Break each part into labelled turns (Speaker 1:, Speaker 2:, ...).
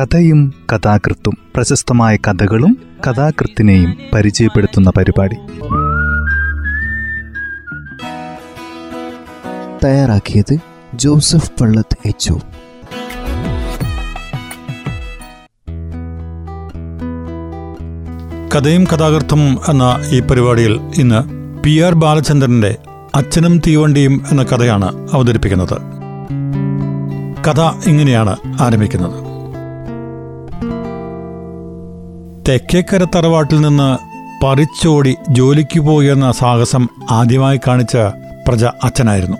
Speaker 1: കഥയും കഥാകൃത്തും പ്രശസ്തമായ കഥകളും കഥാകൃത്തിനെയും പരിചയപ്പെടുത്തുന്ന പരിപാടി.
Speaker 2: തയ്യാറാക്കിയത് ജോസഫ് പള്ളത്ത് എച്ച്
Speaker 3: കഥയും കഥാകൃത്തും എന്ന ഈ പരിപാടിയിൽ ഇന്ന് പി ആർ ബാലചന്ദ്രന്റെ അച്ഛനും തീവണ്ടിയും എന്ന കഥയാണ് അവതരിപ്പിക്കുന്നത്. കഥ ഇങ്ങനെയാണ് ആരംഭിക്കുന്നത്. തെക്കേക്കര തറവാട്ടിൽ നിന്ന് പറിച്ചോടി ജോലിക്ക് പോയെന്ന സാഹസം ആദ്യമായി കാണിച്ച പ്രജ അച്ഛനായിരുന്നു.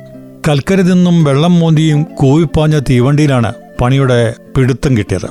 Speaker 3: കൽക്കരി നിന്നും വെള്ളം മോന്തിയും കൂവിപ്പാഞ്ഞ തീവണ്ടിയിലാണ് പണിയുടെ പിടുത്തം കിട്ടിയത്.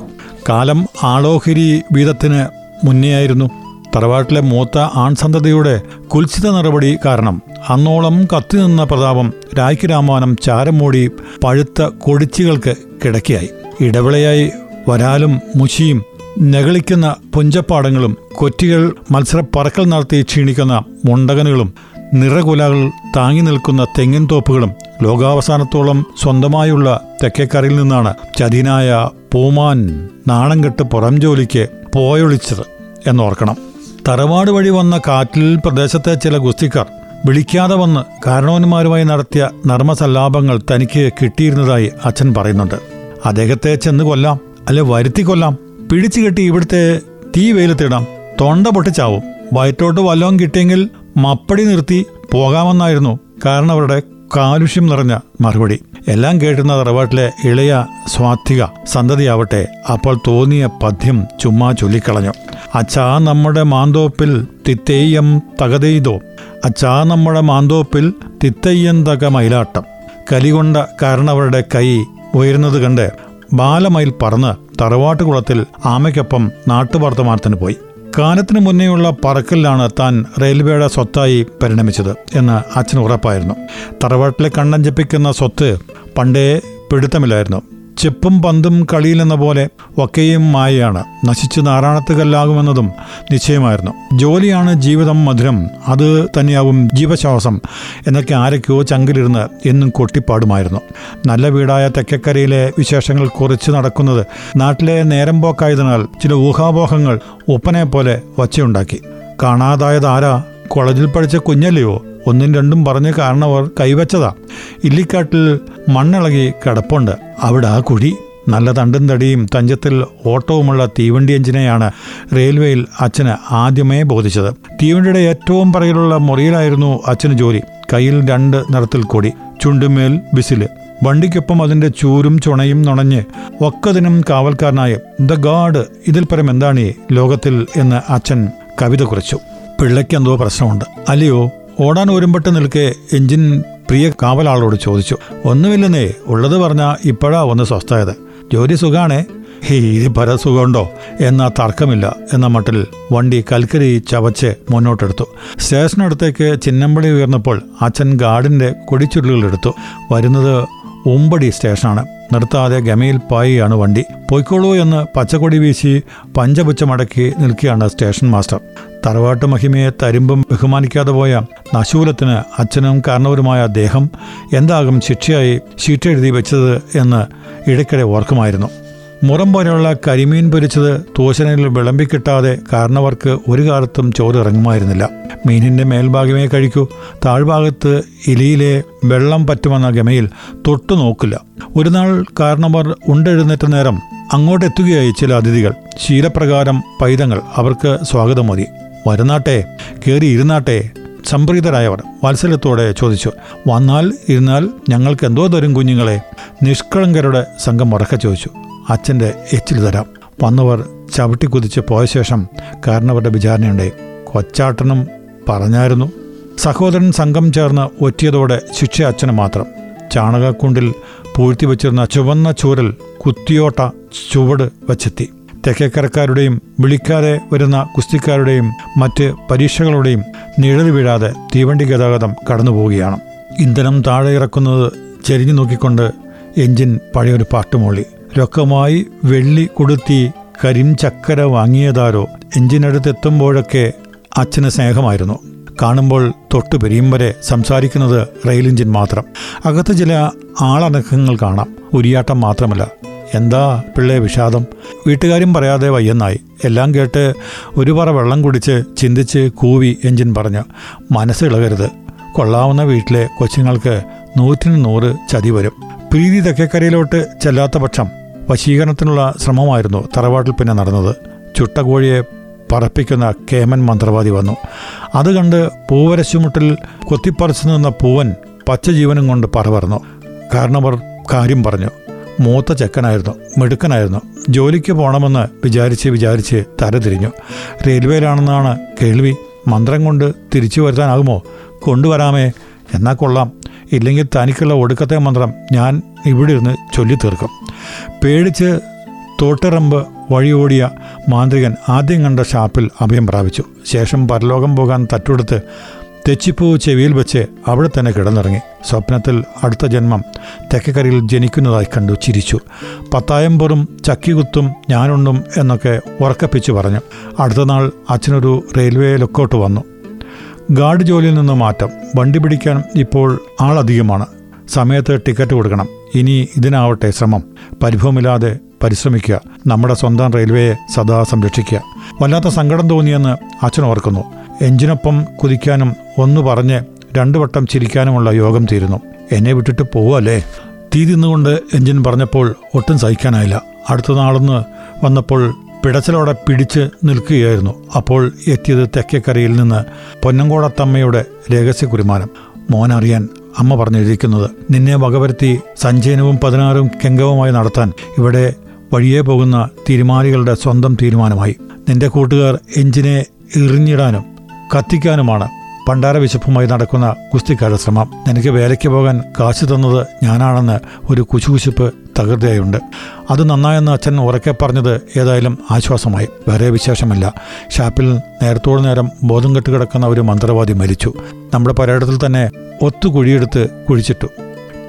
Speaker 3: കാലം ആളോഹരി വീതത്തിന് മുന്നെയായിരുന്നു. തറവാട്ടിലെ മൂത്ത ആൺസന്തതിയുടെ കുൽസിത നടപടി കാരണം അന്നോളം കത്തി നിന്ന പ്രതാപം രാഖി രാമാനം ചാരം മൂടി പഴുത്ത കൊടിച്ചുകൾക്ക് കിടക്കിയായി. ഇടവിളയായി വരാലും മുശിയും നകളിക്കുന്ന പുഞ്ചപ്പാടങ്ങളും കൊറ്റികൾ മത്സര പറക്കൽ നടത്തി ക്ഷീണിക്കുന്ന മുണ്ടകനുകളും നിറകുലകൾ താങ്ങി നിൽക്കുന്ന തെങ്ങിൻ തോപ്പുകളും ലോകാവസാനത്തോളം സ്വന്തമായുള്ള തെക്കേക്കരയിൽ നിന്നാണ് ചതിനായ പൂമാൻ നാണം കെട്ട് പുറം ജോലിക്ക് പോയൊളിച്ചത് എന്നോർക്കണം. തറവാട് വഴി വന്ന കാറ്റിൽ പ്രദേശത്തെ ചില ഗുസ്തിക്കാർ വിളിക്കാതെ വന്ന് കാരണവന്മാരുമായി നടത്തിയ നർമ്മസല്ലാപങ്ങൾ തനിക്ക് കിട്ടിയിരുന്നതായി അച്ഛൻ പറയുന്നുണ്ട്. അദ്ദേഹത്തെ ചെന്ന് കൊല്ലാം അല്ലെ വരുത്തി കൊല്ലാം പിടിച്ചു കെട്ടി ഇവിടുത്തെ തീ വെയിലത്തിടാം. തൊണ്ട പൊട്ടിച്ചാവും. വയറ്റോട്ട് വല്ലവും കിട്ടിയെങ്കിൽ മപ്പടി നിർത്തി പോകാമെന്നായിരുന്നു കാരണം അവരുടെ കാലുഷ്യം നിറഞ്ഞ മറുപടി. എല്ലാം കേട്ടുന്ന തറവാട്ടിലെ ഇളയ സ്വാധിക സന്തതിയാവട്ടെ അപ്പോൾ തോന്നിയ പദ്യം ചുമ്മാ ചൊല്ലിക്കളഞ്ഞു. അച്ഛാ നമ്മുടെ മാന്തോപ്പിൽ തിത്തേയം തകതെയ്തോ? അച്ഛാ നമ്മുടെ മാന്തോപ്പിൽ തിത്തയ്യം തക മയിലാട്ടം? കലികൊണ്ട കാരണവരുടെ കൈ ഉയരുന്നത് കണ്ട് ബാലമയിൽ പറന്ന് തറവാട്ടുകുളത്തിൽ ആമയ്ക്കൊപ്പം നാട്ടുവർത്തമാനത്തിന് പോയി. കാലത്തിന് മുന്നേയുള്ള പറക്കലിലാണ് താൻ റെയിൽവേയുടെ സ്വത്തായി പരിണമിച്ചത് എന്ന് അച്ഛന് ഉറപ്പായിരുന്നു. തറവാട്ടിലെ കണ്ണൻ സ്വത്ത് പണ്ടേ പിടുത്തമില്ലായിരുന്നു. ചെപ്പും പന്തും കളിയിലെന്ന പോലെ ഒക്കെയും മായയാണ്. നശിച്ച് നാറാണത്ത് കല്ലാകുമെന്നതും നിശ്ചയമായിരുന്നു. ജോലിയാണ് ജീവിതം മധുരം. അത് തന്നെയാവും ജീവശ്വാസം. എന്നൊക്കെ ആരൊക്കെയോ ചങ്കിലിരുന്ന് എന്നും കൊട്ടിപ്പാടുമായിരുന്നു. നല്ല വീടായ തെക്കക്കരയിലെ വിശേഷങ്ങൾ കുറിച്ച് നടക്കുന്നത് നാട്ടിലെ നേരം പോക്കായതിനാൽ ചില ഊഹാപോഹങ്ങൾ ഉപ്പനെ പോലെ വച്ചയുണ്ടാക്കി. കാണാതായത് ആരാ? കോളേജിൽ പഠിച്ച കുഞ്ഞല്ലയോ? ഒന്നും രണ്ടും പറഞ്ഞ് കാരണവർ കൈവച്ചതാ. ഇല്ലിക്കാട്ടിൽ മണ്ണിളകി കിടപ്പുണ്ട്. അവിടെ ആ കുഴി നല്ല തണ്ടും തടിയും തഞ്ചത്തിൽ ഓട്ടവുമുള്ള തീവണ്ടി എഞ്ചിനെയാണ് റെയിൽവേയിൽ അച്ഛന് ആദ്യമേ ബോധിച്ചത്. തീവണ്ടിയുടെ ഏറ്റവും പറയിലുള്ള മുറിയിലായിരുന്നു അച്ഛന് ജോലി. കയ്യിൽ രണ്ട് നിറത്തിൽ കൊടി ചുണ്ടുമേൽ ബിസിൽ വണ്ടിക്കൊപ്പം അതിന്റെ ചൂരും ചുണയും നുണഞ്ഞ് ഒക്കതിനും കാവൽക്കാരനായ ദ ഗാഡ് ഇതിൽ പരം എന്താണ് ലോകത്തിൽ? എന്ന് അച്ഛൻ കവിത കുറിച്ചു. പിള്ളയ്ക്ക് എന്തോ പ്രശ്നമുണ്ട്. അല്ലയോ? ഓടാൻ ഒരുമ്പട്ട് നിൽക്കെ എഞ്ചിൻ പ്രിയ കാവലാളോട് ചോദിച്ചു ഒന്നുമില്ലെന്നേ ഉള്ളത് പറഞ്ഞാൽ ഇപ്പോഴാ ഒന്ന് സ്വസ്ഥായത്. ജോലി സുഖാണേ? ഇത് പരസുഖമുണ്ടോ? എന്ന തർക്കമില്ല എന്ന മട്ടിൽ വണ്ടി കൽക്കരി ചവച്ച് മുന്നോട്ടെടുത്തു. സ്റ്റേഷനടുത്തേക്ക് ചിന്നമ്പളി ഉയർന്നപ്പോൾ അച്ഛൻ ഗാർഡിന്റെ കൊടിച്ചുരുളുകൾ എടുത്തു വരുന്നത് ഉമ്പടി സ്റ്റേഷനാണ്. നിർത്താതെ ഗമയിൽ പായിയാണ് വണ്ടി. പൊയ്ക്കോളൂ എന്ന് പച്ചക്കൊടി വീശി പഞ്ചപുച്ചമടക്കി നിൽക്കുകയാണ് സ്റ്റേഷൻ മാസ്റ്റർ. തറവാട്ട് മഹിമയെ തരുമ്പും ബഹുമാനിക്കാതെ പോയ നശൂലത്തിന് അച്ഛനും കാരണവരുമായ അദ്ദേഹം എന്താകും ശിക്ഷയായി ഷീറ്റെഴുതി വെച്ചത് എന്ന് ഇടയ്ക്കിടെ ഓർക്കുമായിരുന്നു. മുറം പോലെയുള്ള കരിമീൻ പൊരിച്ചത് തൂശനയിൽ വിളമ്പിക്കിട്ടാതെ കാരണവർക്ക് ഒരു കാലത്തും ചോറ് ഇറങ്ങുമായിരുന്നില്ല മീനിന്റെ മേൽഭാഗമേ കഴിക്കൂ. താഴ്ഭാഗത്ത് ഇലിയിലെ വെള്ളം പറ്റുമെന്ന ഗമയിൽ തൊട്ടു നോക്കില്ല. ഒരു നാൾ കാരണവർ ഉണ്ടെഴുന്നേറ്റ നേരം അങ്ങോട്ടെത്തുകയായി ചില അതിഥികൾ. ശീലപ്രകാരം പൈതങ്ങൾ അവർക്ക് സ്വാഗതം മതി വരുന്നാട്ടെ കയറി ഇരുന്നാട്ടെ സംപ്രീതരായവർ വാത്സല്യത്തോടെ ചോദിച്ചു. വന്നാൽ ഇരുന്നാൽ ഞങ്ങൾക്ക് എന്തോ തരും കുഞ്ഞുങ്ങളെ? നിഷ്കളങ്കരുടെ സംഘം ഉറക്കെ ചോദിച്ചു. അച്ഛന്റെ എച്ചിൽ തരാം. വന്നവർ ചവിട്ടി കുതിച്ച് പോയ ശേഷം കാരണവരുടെ വിചാരണയുണ്ടായി. കൊച്ചാട്ടനും പറഞ്ഞായിരുന്നു സഹോദരൻ സംഘം ചേർന്ന് ഒറ്റിയതോടെ ശിക്ഷ അച്ഛന് മാത്രം. ചാണകക്കുണ്ടിൽ പൂഴ്ത്തി വച്ചിരുന്ന ചുവന്ന ചൂരൽ കുത്തിയോട്ട ചുവട് വച്ചെത്തി. തെക്കേക്കരക്കാരുടെയും വിളിക്കാതെ വരുന്ന കുസ്തിക്കാരുടെയും മറ്റ് പരീക്ഷകളുടെയും നിഴൽ വീഴാതെ തീവണ്ടി ഗതാഗതം കടന്നുപോവുകയാണ്. ഇന്ധനം താഴെ ഇറക്കുന്നത് ചെരിഞ്ഞു നോക്കിക്കൊണ്ട് എഞ്ചിൻ പഴയൊരു പാട്ടുമൂളി. രൊക്കമായി വെള്ളി കൊടുത്തി ചക്കര വാങ്ങിയതാരോ എഞ്ചിനടുത്തെത്തുമ്പോഴൊക്കെ അച്ഛന് സ്നേഹമായിരുന്നു. കാണുമ്പോൾ തൊട്ടു പെരിയും വരെ സംസാരിക്കുന്നത് റെയിൽ എഞ്ചിൻ മാത്രം. അകത്ത് ചില ആളനക്കങ്ങൾ കാണാം. ഉരിയാട്ടം മാത്രമല്ല. എന്താ പിള്ളേ വിഷാദം? വീട്ടുകാരും പറയാതെ വയ്യെന്നായി. എല്ലാം കേട്ട് ഒരു പറ വെള്ളം കുടിച്ച് ചിന്തിച്ച് കൂവി എഞ്ചിൻ പറഞ്ഞു മനസ്സിളകരുത്. കൊള്ളാവുന്ന വീട്ടിലെ കൊച്ചുങ്ങൾക്ക് നൂറ്റിന് നൂറ് ചതി വരും. പ്രീതി തെക്കേക്കരയിലോട്ട് ചെല്ലാത്ത പക്ഷം വശീകരണത്തിനുള്ള ശ്രമമായിരുന്നു തറവാട്ടിൽ പിന്നെ നടന്നത്. ചുട്ട കോഴിയെ പറപ്പിക്കുന്ന കേമൻ മന്ത്രവാദി വന്നു. അത് കണ്ട് പൂവരശുമുട്ടിൽ കൊത്തിപ്പറിച്ചു നിന്ന പൂവൻ പച്ചജീവനും കൊണ്ട് പറവർന്നു കാരണവർ കാര്യം പറഞ്ഞു. മൂത്ത ചെക്കനായിരുന്നു മിടുക്കനായിരുന്നു. ജോലിക്ക് പോകണമെന്ന് വിചാരിച്ച് വിചാരിച്ച് തരതിരിഞ്ഞു. റെയിൽവേയിലാണെന്നാണ് കേൾവി. മന്ത്രം കൊണ്ട് തിരിച്ചു വരുത്താനാകുമോ? കൊണ്ടുവരാമേ. എന്നാ കൊള്ളാം. ഇല്ലെങ്കിൽ തനിക്കുള്ള ഒടുക്കത്തെ മന്ത്രം ഞാൻ ഇവിടെ ഇരുന്ന് ചൊല്ലി തീർക്കും പേടിച്ച് തോട്ടിറമ്പ് വഴിയോടിയ മാന്ത്രികൻ ആദ്യം കണ്ട ഷാപ്പിൽ അഭയം പ്രാപിച്ചു. ശേഷം പരലോകം പോകാൻ തട്ടുകൊടുത്ത് തെച്ചിപ്പൂ ചെവിയിൽ വെച്ച് അവിടെ തന്നെ കിടന്നിറങ്ങി. സ്വപ്നത്തിൽ അടുത്ത ജന്മം തെക്കക്കരയിൽ ജനിക്കുന്നതായി കണ്ടു ചിരിച്ചു. പത്തായം പൊറും ചക്കികുത്തും ഞാനുണ്ടും എന്നൊക്കെ ഉറക്കപ്പിച്ചു പറഞ്ഞു. അടുത്ത നാൾ അച്ഛനൊരു റെയിൽവേ ലുക്കൗട്ട് വന്നു. ഗാർഡ് ജോലിയിൽ നിന്ന് മാറ്റം. വണ്ടി പിടിക്കാൻ ഇപ്പോൾ ആളധികമാണ്. സമയത്ത് ടിക്കറ്റ് കൊടുക്കണം. ഇനി ഇതിനാവട്ടെ ശ്രമം. പരിഭവമില്ലാതെ പരിശ്രമിക്കുക. നമ്മുടെ സ്വന്തം റെയിൽവേയെ സദാ സംരക്ഷിക്കുക. വല്ലാത്ത സങ്കടം തോന്നിയെന്ന് അച്ഛൻ ഓർക്കുന്നു. എഞ്ചിനൊപ്പം കുതിക്കാനും ഒന്ന് പറഞ്ഞ് രണ്ടു വട്ടം ചിരിക്കാനുമുള്ള യോഗം തീരുന്നു. എന്നെ വിട്ടിട്ട് പോവല്ലേ? തീ തിന്നുകൊണ്ട് എഞ്ചിൻ പറഞ്ഞപ്പോൾ ഒട്ടും സഹിക്കാനായില്ല. അടുത്ത നാളെന്ന് വന്നപ്പോൾ പിടച്ചലോടെ പിടിച്ച് നിൽക്കുകയായിരുന്നു. അപ്പോൾ എത്തിയത് തെക്കേക്കരയിൽ നിന്ന് പൊന്നങ്കോടത്തമ്മയുടെ രഹസ്യ കുരുമാനം മോനറിയാൻ അമ്മ പറഞ്ഞിരിക്കുന്നത് നിന്നെ വകവരുത്തി സഞ്ചയനവും പതിനാറും കെങ്കവുമായി നടത്താൻ ഇവിടെ വഴിയേ പോകുന്ന തീരുമാനികളുടെ സ്വന്തം തീരുമാനമായി. നിന്റെ കൂട്ടുകാർ എഞ്ചിനെ എറിഞ്ഞിടാനും കത്തിക്കാനുമാണ് പണ്ടാര വിശപ്പുമായി നടക്കുന്ന ഗുസ്തിക്കാരുടെ ശ്രമം. നിനക്ക് വേലയ്ക്ക് പോകാൻ കാശ് തന്നത് ഞാനാണെന്ന് ഒരു കുശുകുശുപ്പ് തകൃതയായുണ്ട്. അത് നന്നായെന്ന് അച്ഛൻ ഉറക്കെ പറഞ്ഞത് ഏതായാലും ആശ്വാസമായി. വേറെ വിശേഷമല്ല. ഷാപ്പിൽ നേരത്തോടു നേരം ബോധം കെട്ട് കിടക്കുന്ന ഒരു മന്ത്രവാദി മരിച്ചു. നമ്മുടെ പരേഡത്തിൽ തന്നെ ഒത്തു കുഴിയെടുത്ത് കുഴിച്ചിട്ടു.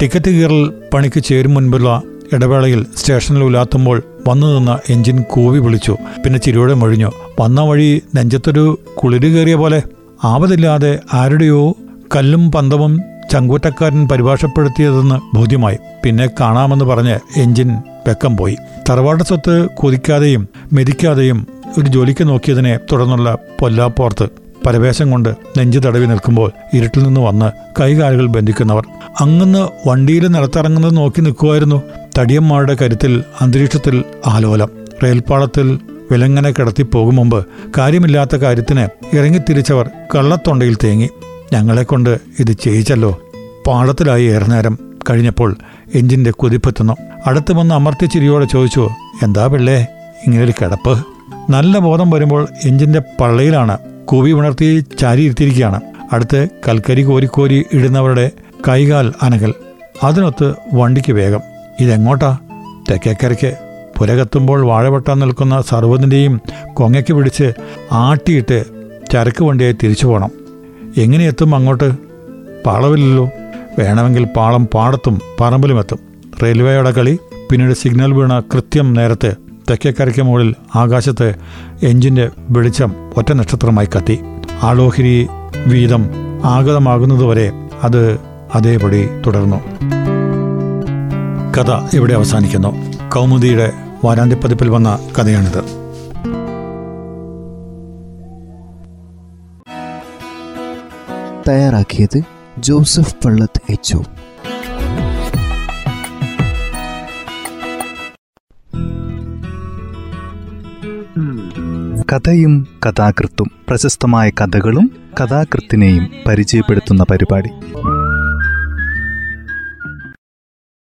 Speaker 3: ടിക്കറ്റ് കീറൽ പണിക്ക് ചേരും മുൻപുള്ള ഇടവേളയിൽ സ്റ്റേഷനിൽ ഉലാത്തുമ്പോൾ വന്നു നിന്ന എഞ്ചിൻ കൂവി വിളിച്ചു. പിന്നെ ചിരിയോടെ മൊഴിഞ്ഞു. വന്ന വഴി നെഞ്ചത്തൊരു കുളിര് കയറിയ പോലെ. ആവതില്ലാതെ ആരുടെയോ കല്ലും പന്തവും ചങ്കൂറ്റക്കാരൻ പരിഭാഷപ്പെടുത്തിയതെന്ന് ബോധ്യമായി. പിന്നെ കാണാമെന്ന് പറഞ്ഞ് എഞ്ചിൻ വെക്കം പോയി. തറവാട് സ്വത്ത് കൊതിക്കാതെയും മെതിക്കാതെയും ഒരു ജോലിക്ക് നോക്കിയതിനെ തുടർന്നുള്ള പൊല്ലാപ്പോർത്ത് പരവേശം കൊണ്ട് നെഞ്ചു തടവി നിൽക്കുമ്പോൾ ഇരുട്ടിൽ നിന്ന് വന്ന് കൈകാലുകൾ ബന്ധിക്കുന്നവർ. അങ്ങന്ന് വണ്ടിയിൽ നിലത്തിറങ്ങുന്നത് നോക്കി നിൽക്കുമായിരുന്നു തടിയന്മാരുടെ കരുത്തിൽ അന്തരീക്ഷത്തിൽ ആലോലം. റെയിൽപ്പാളത്തിൽ വിലങ്ങനെ കിടത്തി പോകും മുമ്പ് കാര്യമില്ലാത്ത കാര്യത്തിന് ഇറങ്ങിത്തിരിച്ചവർ കള്ളത്തൊണ്ടയിൽ തേങ്ങി. ഞങ്ങളെക്കൊണ്ട് ഇത് ചെയ്യിച്ചല്ലോ. പാളത്തിലായി ഏറെ നേരം കഴിഞ്ഞപ്പോൾ എഞ്ചിന്റെ കുതിപ്പെത്തുന്നു. അടുത്ത് വന്ന് അമർത്തിച്ചിരിയോടെ ചോദിച്ചു എന്താ പിള്ളേ ഇങ്ങനൊരു കിടപ്പ്? നല്ല ബോധം വരുമ്പോൾ എഞ്ചിന്റെ പള്ളയിലാണ് കൂവി ഉണർത്തി ചാരി ഇരുത്തിയിരിക്കുകയാണ്. അടുത്ത് കൽക്കരി കോരിക്കോരി ഇടുന്നവരുടെ കൈകാൽ അനകൽ. അതിനൊത്ത് വണ്ടിക്ക് വേഗം. ഇതെങ്ങോട്ടാ? തെക്കേക്കരയ്ക്ക്. പുരകത്തുമ്പോൾ വാഴവെട്ടാൻ നിൽക്കുന്ന സർവതിന്റെയും കൊങ്ങയ്ക്ക് പിടിച്ച് ആട്ടിയിട്ട് ചരക്ക് വണ്ടിയായി തിരിച്ചു പോകണം എങ്ങനെയെത്തും അങ്ങോട്ട്? പാളവില്ലല്ലോ. വേണമെങ്കിൽ പാളം പാടത്തും പറമ്പിലും എത്തും. റെയിൽവേയുടെ കളി പിന്നീട് സിഗ്നൽ വീണ കൃത്യം നേരത്തെ തെക്കേക്കരയ്ക്ക് മുകളിൽ ആകാശത്ത് എഞ്ചിന്റെ വെളിച്ചം ഒറ്റ നക്ഷത്രമായി കത്തി. ആളോഹിരി വീതം ആഗതമാകുന്നതുവരെ അത് അതേപടി തുടർന്നു. കഥ ഇവിടെ അവസാനിക്കുന്നു. കൗമുദിയുടെ വാരാന്ത്യപ്പതിപ്പിൽ വന്ന കഥയാണിത്.
Speaker 2: തയ്യാറാക്കിയത് ജോസഫ് പള്ളത്ത് എച്ച്
Speaker 1: കഥയും കഥാകൃത്തും പ്രശസ്തമായ കഥകളും കഥാകൃത്തിനെയും പരിചയപ്പെടുത്തുന്ന പരിപാടി.